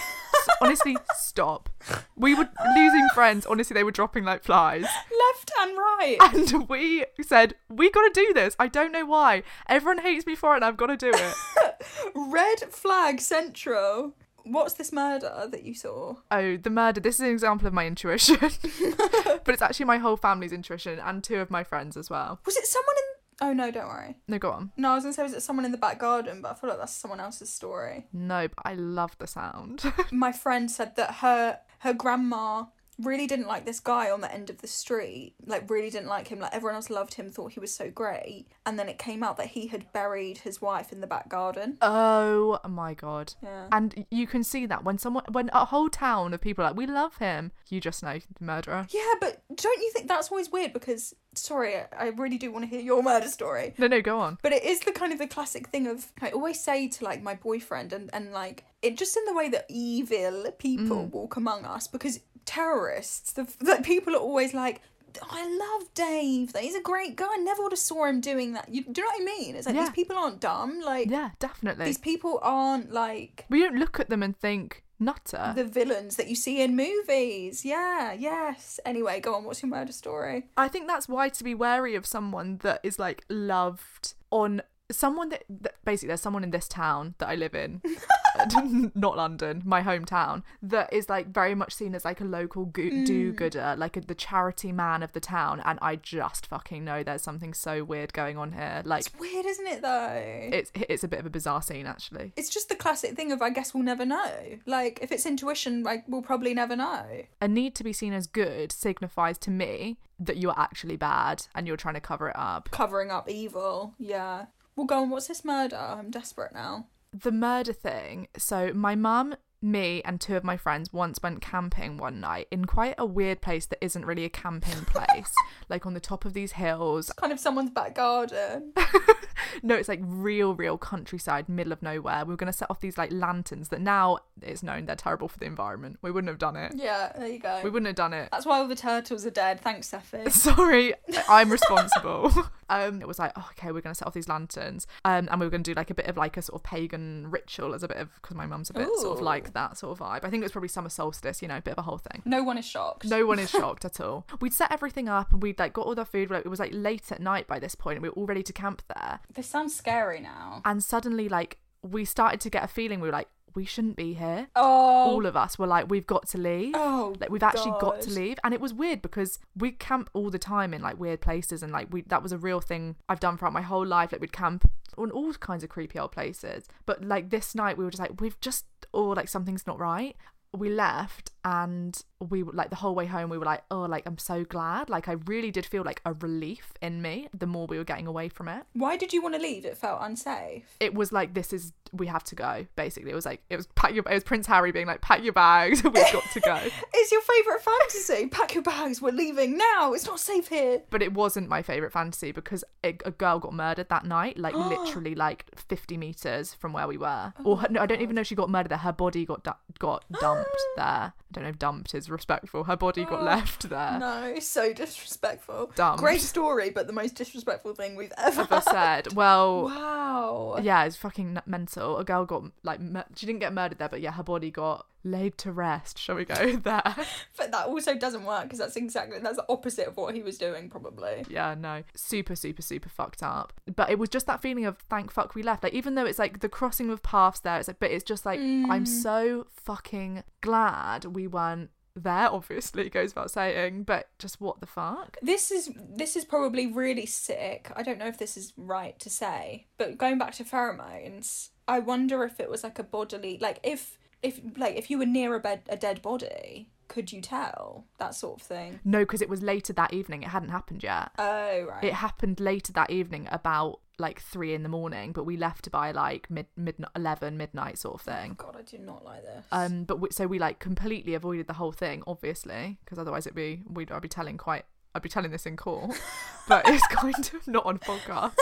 honestly, stop. We were losing friends. Honestly, they were dropping like flies. Left and right. And we said, we got to do this. I don't know why. Everyone hates me for it and I've got to do it. <laughs> Red flag central. What's this murder that you saw? oh, the murder. This is an example of my intuition. <laughs> but it's actually my whole family's intuition and two of my friends as well. Was it someone in? Oh no, don't worry. No, go on. No, I was gonna say was it someone in the back garden, but I feel like that's someone else's story. No, but I love the sound. <laughs> My friend said that her her grandma really didn't like this guy on the end of the street. Like really didn't like him. Like everyone else loved him, thought he was so great, and then it came out that he had buried his wife in the back garden. Oh my god. Yeah. And you can see that when someone when a whole town of people are like, We love him, you just know the murderer. Yeah, but don't you think that's always weird? Because sorry, I- really do want to hear your murder story. No, no, go on. But it is the kind of the classic thing of I always say to like my boyfriend and and like it just in the way that evil people mm. walk among us because terrorists the like people are always like I love Dave. He's a great guy. I never would have saw him doing that. You, do you know what I mean? It's like Yeah. these people aren't dumb. Like Yeah, definitely. these people aren't like We don't look at them and think nutter. the villains that you see in movies. Yeah, yes. Anyway, go on. What's your murder story? I think that's why to be wary of someone that is like loved on someone that, that basically there's someone in this town that I live in, <laughs> <laughs> not London, my hometown, that is like very much seen as like a local go- mm. do-gooder, like a, the charity man of the town, and I just fucking know there's something so weird going on here. Like It's weird, isn't it? Though it's it's a bit of a bizarre scene actually. it's just the classic thing of I guess we'll never know. Like if it's intuition, like we'll probably never know. A need to be seen as good signifies to me that you're actually bad and you're trying to cover it up. Covering up evil. Yeah. Well, go on. What's this murder? I'm desperate now. the murder thing. So my mum, me, and two of my friends once went camping one night in quite a weird place that isn't really a camping <laughs> place, like on the top of these hills. Kind of someone's back garden. <laughs> <laughs> No, it's like real, real countryside, middle of nowhere. We were gonna set off these like lanterns that now it's known they're terrible for the environment. We wouldn't have done it. yeah, there you go. We wouldn't have done it. That's why all the turtles are dead. Thanks, Seffi. <laughs> Sorry, I'm responsible. <laughs> um, it was like, oh, okay, we're gonna set off these lanterns, um, and we were gonna do like a bit of like a sort of pagan ritual as a bit of because my mum's a bit sort of like that sort of vibe. I think it was probably summer solstice, you know, a bit of a whole thing. No one is shocked. No one is shocked at all. We'd set everything up and we'd like got all the food. It was like late at night by this point, and we were all ready to camp there. This sounds scary now. And suddenly, like, we started to get a feeling. We were like, we shouldn't be here. Oh, All of us were like, we've got to leave. Oh, like we've actually got to leave. And it was weird because we camp all the time in like weird places and like we that was a real thing I've done throughout my whole life. Like we'd camp on all kinds of creepy old places. But like this night we were just like, we've just or like something's not right. We left and we were like the whole way home we were like, oh like I'm so glad. Like I really did feel like a relief in me the more we were getting away from it. why did you want to leave? It felt unsafe. It was like this is we have to go, basically. It was like it was pack your it was Prince Harry being like, pack your bags, <laughs> we've got to go. <laughs> It's your favourite fantasy. Pack your bags. We're leaving now. It's not safe here. but it wasn't my favorite fantasy because a, a girl got murdered that night, like <gasps> literally like 50 meters from where we were. Oh or her, no, I don't even know if she got murdered there. Her body got du- got dumped <gasps> there. I don't know if dumped is respectful. Her body got oh, left there. No, so disrespectful. Dumped. Great story, but the most disrespectful thing we've ever. Ever said, well, Wow. yeah, it's fucking mental. A girl got like mur- she didn't get murdered there, but yeah, her body got laid to rest. Shall we go <laughs> there? But that also doesn't work because that's exactly that's the opposite of what he was doing, probably. yeah, no, super, super, super fucked up. But it was just that feeling of thank fuck we left. Like even though it's like the crossing of paths there, it's like, but it's just like I'm mm. so fucking glad we weren't there. Obviously, <laughs> goes without saying, but just what the fuck? This is this is probably really sick. I don't know if this is right to say, but going back to pheromones, I wonder if it was like a bodily, like if if like if you were near a bed a dead body, could you tell that sort of thing? No, because it was later that evening. It hadn't happened yet. Oh right. It happened later that evening, about like three in the morning, but we left by like mid midnight, eleven midnight sort of thing. God, I do not like this. Um, but we, so we like completely avoided the whole thing, obviously, because otherwise it'd be we'd I'd be telling quite I'd be telling this in court, <laughs> but it's kind of not on podcast.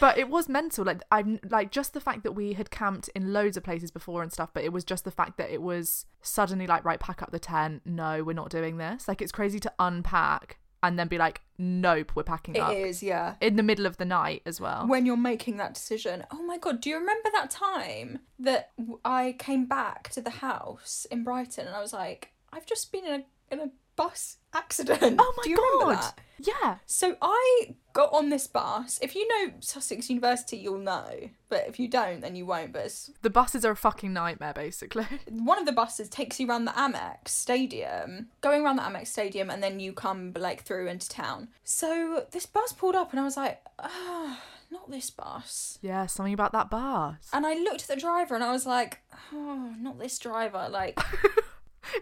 But it was mental, like I'm like just the fact that we had camped in loads of places before and stuff, but it was just the fact that it was suddenly like right, pack up the tent. No, we're not doing this. Like it's crazy to unpack and then be like, nope, we're packing It up is, yeah. in the middle of the night as well. when you're making that decision. Oh my god, do you remember that time that I came back to the house in Brighton and I was like, I've just been in a in a bus accident. oh my do you remember god, yeah. So I got on this bus. If you know Sussex University, you'll know. But if you don't, then you won't. But it's, The buses are a fucking nightmare, basically. <laughs> one of the buses takes you around the Amex Stadium, going around the Amex Stadium, and then you come like through into town. So this bus pulled up, and I was like, ah, not this bus. Yeah, something about that bus. And I looked at the driver, and I was like, oh, not this driver. Like, <laughs>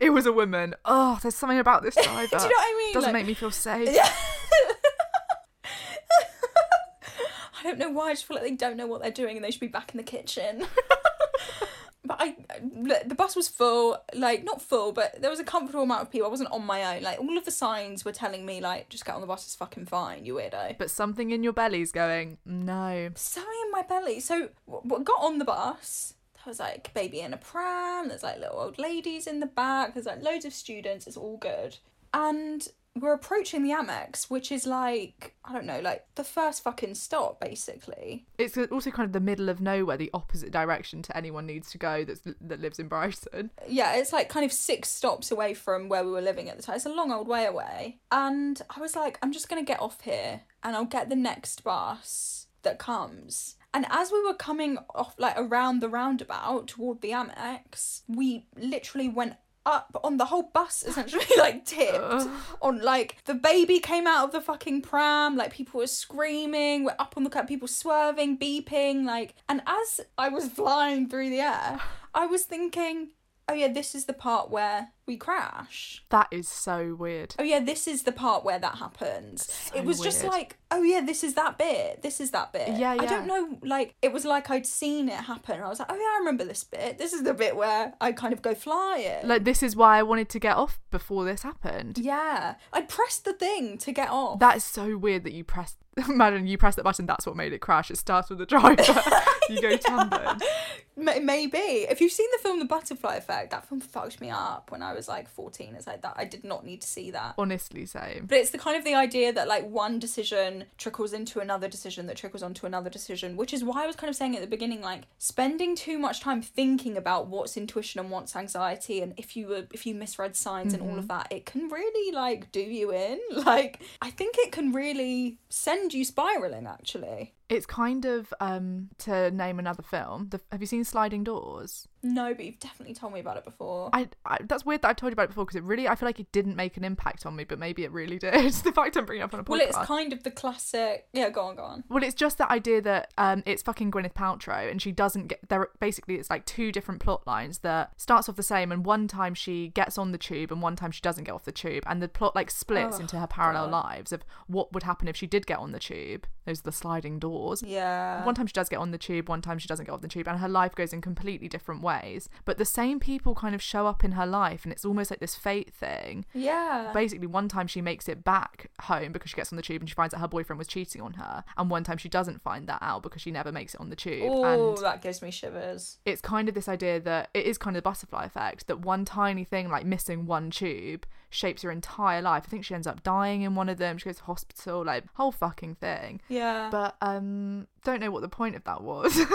It was a woman. Oh, there's something about this driver. <laughs> do you know what I mean? Doesn't Like- make me feel safe. I don't know why. I just feel like they don't know what they're doing, and they should be back in the kitchen. <laughs> But I, the bus was full, like not full, but there was a comfortable amount of people. I wasn't on my own. Like all of the signs were telling me, like, just get on the bus. It's fucking fine, you weirdo. But something in your belly's going, no. something in my belly. So w- got on the bus. There was like baby in a pram. There's like little old ladies in the back. There's like loads of students. It's all good. And we're approaching the Amex, which is like I don't know, like the first fucking stop, basically. It's also kind of the middle of nowhere, the opposite direction to anyone needs to go that's, that lives in Brighton. Yeah, it's like kind of six stops away from where we were living at the time. It's a long old way away. And I was like, I'm just gonna get off here and I'll get the next bus that comes. And as we were coming off, like around the roundabout toward the Amex, we literally went up on the whole bus <laughs> essentially like tipped on like the baby came out of the fucking pram like people were screaming we're up on the cut people swerving beeping like and as i was flying through the air i was thinking oh yeah this is the part where we crash That is so weird. oh yeah this is the part where that happens it was just like oh yeah this is that bit this is that bit Yeah, yeah. i don't know like it was like i'd seen it happen i was like oh yeah i remember this bit this is the bit where i kind of go flying Like, this is why I wanted to get off before this happened. yeah i pressed the thing to get off That is so weird that you pressed. <laughs> Imagine you press that button, that's what made it crash. It starts with the driver. <laughs> you go tandem. <laughs> May- Maybe. If you've seen the film The Butterfly Effect, that film fucked me up when I was like 14. It's like that. I did not need to see that. Honestly, same. But it's the kind of the idea that like one decision trickles into another decision that trickles onto another decision, which is why I was kind of saying at the beginning, like spending too much time thinking about what's intuition and what's anxiety, and if you were if you misread signs and all of mm-hmm. that, it can really like do you in. <laughs> Like I think it can really send you spiraling. Actually, It's kind of um to name another film. The, have you seen Sliding Doors? No, but you've definitely told me about it before. I, I that's weird that I've told you about it before because it really I feel like it didn't make an impact on me, but maybe it really <laughs> did. the fact I'm bringing it up on a podcast. well, it's kind of the classic. Yeah, go on, go on. Well, it's just that idea that um, it's fucking Gwyneth Paltrow, and she doesn't get there. Basically, it's like two different plot lines that starts off the same, and one time she gets on the tube, and one time she doesn't get off the tube, and the plot like splits Oh, into her parallel God. lives of what would happen if she did get on the tube. Those are the sliding doors. Yeah. One time she does get on the tube, one time she doesn't get on the tube, and her life goes in completely different ways. But the same people kind of show up in her life, and it's almost like this fate thing. Yeah. Basically, one time she makes it back home because she gets on the tube and she finds out her boyfriend was cheating on her, and one time she doesn't find that out because she never makes it on the tube. Oh, that gives me shivers. it's kind of this idea that it is kind of the butterfly effect that one tiny thing like missing one tube shapes her entire life. I think she ends up dying in one of them. She goes to hospital, like whole fucking thing. Yeah. But um, don't know what the point of that was. <laughs>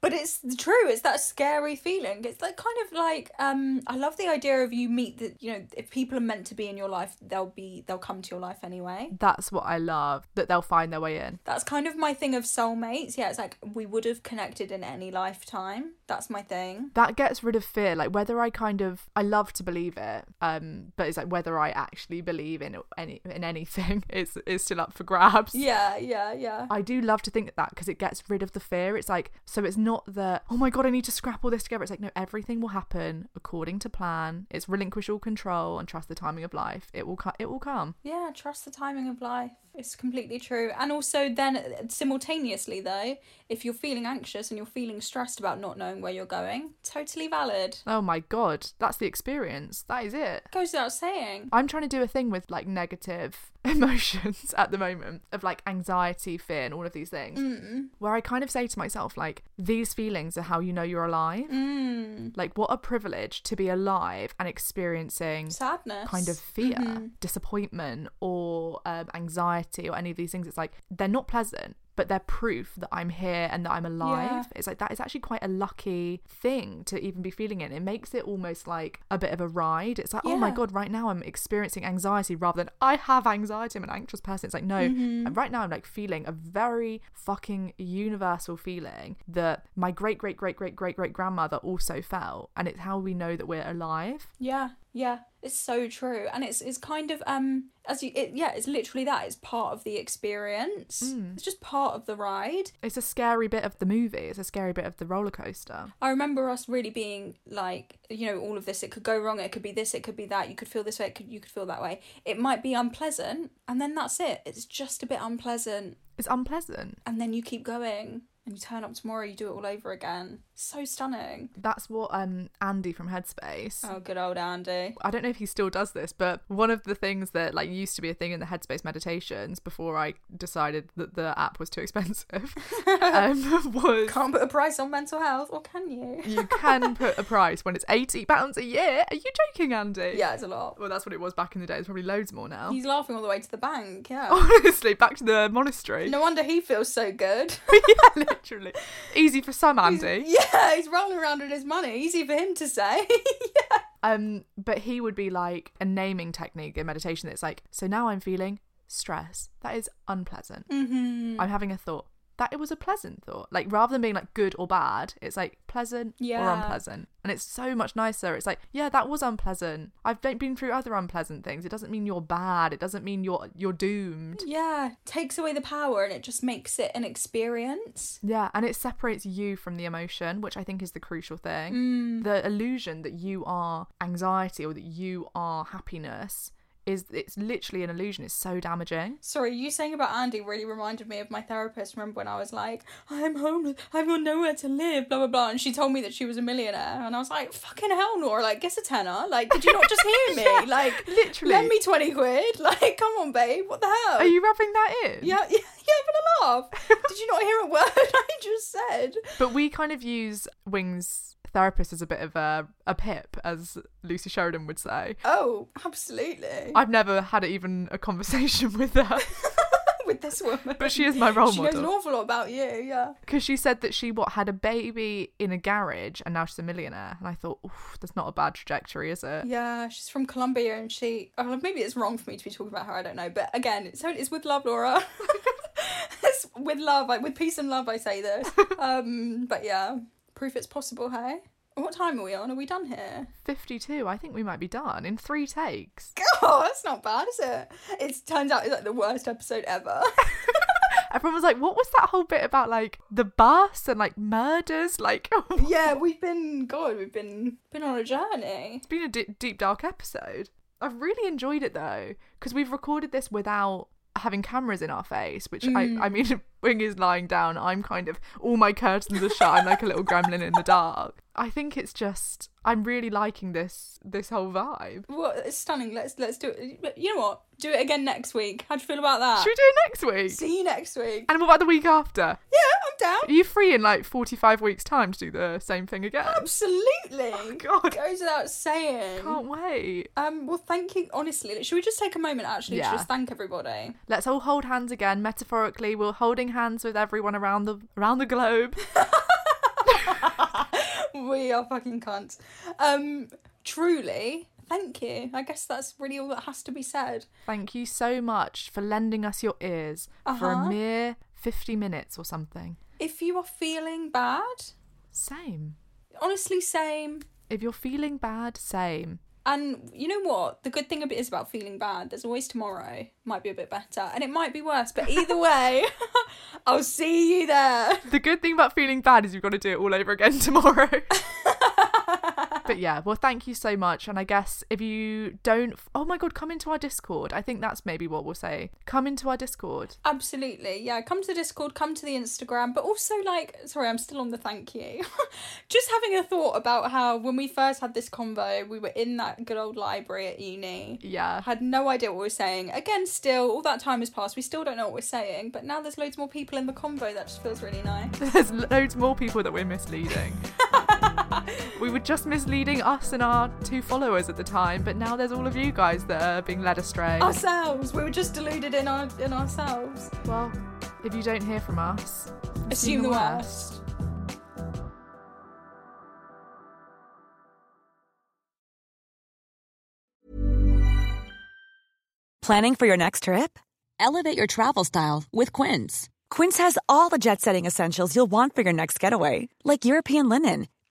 But it's true. It's that scary feeling. It's like kind of like um. I love the idea of you meet that you know if people are meant to be in your life, they'll be they'll come to your life anyway. That's what I love that they'll find their way in. That's kind of my thing of soulmates. Yeah, it's like we would have connected in any lifetime. That's my thing. that gets rid of fear like whether i kind of i love to believe it um but it's like whether i actually believe in any in anything <laughs> is is still up for grabs Yeah, yeah, yeah. I do love to think that because it gets rid of the fear. It's like, so it's not that, oh my God, I need to scrap all this together. It's like, no, everything will happen according to plan. It's relinquish all control and trust the timing of life. It will, it will come. Yeah, trust the timing of life. It's completely true. And also, then simultaneously, though, if you're feeling anxious and you're feeling stressed about not knowing where you're going, totally valid. Oh my God, that's the experience. That is it. Goes without saying. I'm trying to do a thing with like negative <laughs> emotions at the moment of like anxiety, fear, and all of these things, Mm. where I kind of say to myself, like, these feelings are how you know you're alive. Mm. Like, what a privilege to be alive and experiencing Sadness. kind of fear, Mhm. disappointment, or um, anxiety, or any of these things. It's like they're not pleasant, but they're proof that I'm here and that I'm alive. Yeah. It's like that is actually quite a lucky thing to even be feeling it. It makes it almost like a bit of a ride. It's like, oh my God, right now I'm experiencing anxiety rather than I have anxiety. I'm an anxious person. It's like, no, Mm-hmm. right now I'm like feeling a very fucking universal feeling that my great, great, great, great, great, great grandmother also felt. And it's how we know that we're alive. Yeah, yeah, it's so true, and it's it's kind of um as you it, yeah, it's literally that. It's part of the experience. Mm. It's just part of the ride. It's a scary bit of the movie. It's a scary bit of the roller coaster. I remember us really being like, you know, all of this. It could go wrong. It could be this. It could be that. You could feel this way. It could you could feel that way. It might be unpleasant, and then that's it. It's just a bit unpleasant, It's unpleasant. and then you keep going, and you turn up tomorrow. You do it all over again. So stunning. That's what um Andy from Headspace. Oh, good old Andy. I don't know if he still does this, but one of the things that like used to be a thing in the Headspace meditations before I decided that the app was too expensive <laughs> um, <laughs> was Can't put a price on mental health, or can you? you can put a price when it's eighty pounds a year. Are you joking, Andy? Yeah, it's a lot. Well, that's what it was back in the day. It's probably loads more now. He's laughing all the way to the bank. Yeah. <laughs> Honestly, back to the monastery. No wonder he feels so good. yeah, literally. Easy for some, Andy. yeah, he's rolling around in his money. Easy for him to say. <laughs> yeah. Um, but he would be like a naming technique in meditation that's like, so now I'm feeling stress. That is unpleasant. Mm-hmm. I'm having a thought. That it was a pleasant thought. Like rather than being like good or bad, it's like pleasant or unpleasant. And it's so much nicer. It's like, yeah, that was unpleasant. I've been been through other unpleasant things. It doesn't mean you're bad. It doesn't mean you're you're doomed. Yeah, takes away the power and it just makes it an experience. Yeah, and it separates you from the emotion, which I think is the crucial thing. Mm. The illusion that you are anxiety or that you are happiness is it's literally an illusion. It's so damaging. Sorry, you saying about Andy really reminded me of my therapist. Remember when I was like, I'm homeless, I've got nowhere to live, blah blah blah, and she told me that she was a millionaire, and I was like, fucking hell, Nora, like, guess a tenner, like, did you not just hear <laughs> me? Like, literally. lend me twenty quid, <laughs> like, come on, babe, what the hell? Are you rubbing that in? Yeah, <laughs> yeah, yeah, having a laugh. Did you not hear a word I just said? But we kind of use Wings therapist is a bit of a, a pip, as Lucy Sheridan would say. Oh, absolutely. I've never had even a conversation <laughs> with her <laughs> With this woman. But she is my role model. she knows an awful lot about you, yeah. because she said that she what had a baby in a garage and now she's a millionaire. And I thought, Oof, that's not a bad trajectory, is it? Yeah, she's from Colombia and she. Oh, maybe it's wrong for me to be talking about her, I don't know. But again, so it's with love, Laura. <laughs> it's with love, like with peace and love. I say this. Um, but yeah, proof it's possible. Hey, what time are we on? Are we done here? 52. I think we might be done in three takes. <laughs> Oh, that's not bad, is it? It turns out it's like the worst episode ever. <laughs> Everyone was like, what was that whole bit about like the bus and like murders? Like, <laughs> yeah, we've been God, we've been been on a journey. it's been a di- deep, dark episode. I've really enjoyed it though, because we've recorded this without having cameras in our face, which I, I mm. mean, Wing is lying down. I'm kind of, all my curtains are shut. I'm like a little gremlin in the dark. I think it's just, I'm really liking this, this whole vibe. Well, it's stunning. Let's let's do it. You know what? Do it again next week. How do you feel about that? Should we do it next week? See you next week. And what about the week after? Yeah, I'm down. Are you free in like 45 weeks' time to do the same thing again? Absolutely. God. it Goes without saying. Can't wait. Um, well, thank you. Honestly, should we just take a moment actually Yeah. to just thank everybody? Let's all hold hands again. Metaphorically, we're holding hands with everyone around the around the globe. <laughs> we are fucking cunts. Um, truly, thank you. I guess that's really all that has to be said. Thank you so much for lending us your ears for a Uh-huh. mere 50 minutes or something. If you are feeling bad, Same. honestly, same. If you're feeling bad, same. And you know what? The good thing a bit is about feeling bad. There's always tomorrow. Might be a bit better, and it might be worse. But either way, <laughs> I'll see you there. The good thing about feeling bad is you've got to do it all over again <laughs> tomorrow. <laughs> but yeah, well, thank you so much. And I guess if you don't, oh my god, come into our Discord. I think that's maybe what we'll say. Come into our Discord. Absolutely, yeah. Come to the Discord, come to the Instagram, but also like, sorry, I'm still on the thank you. <laughs> Just having a thought about how when we first had this convo, we were in that good old library at uni. Yeah. Had no idea what we were saying. Again, still, all that time has passed. We still don't know what we're saying, but now there's loads more people in the convo. That just feels really nice. <laughs> There's loads more people that we're misleading. <laughs> <laughs> we were just misleading us and our two followers at the time, but now there's all of you guys that are being led astray. Ourselves, we were just deluded in our in ourselves. Well, if you don't hear from us, Assume the worst. Planning for your next trip? Elevate your travel style with Quince. Quince has all the jet setting essentials you'll want for your next getaway, like European linen,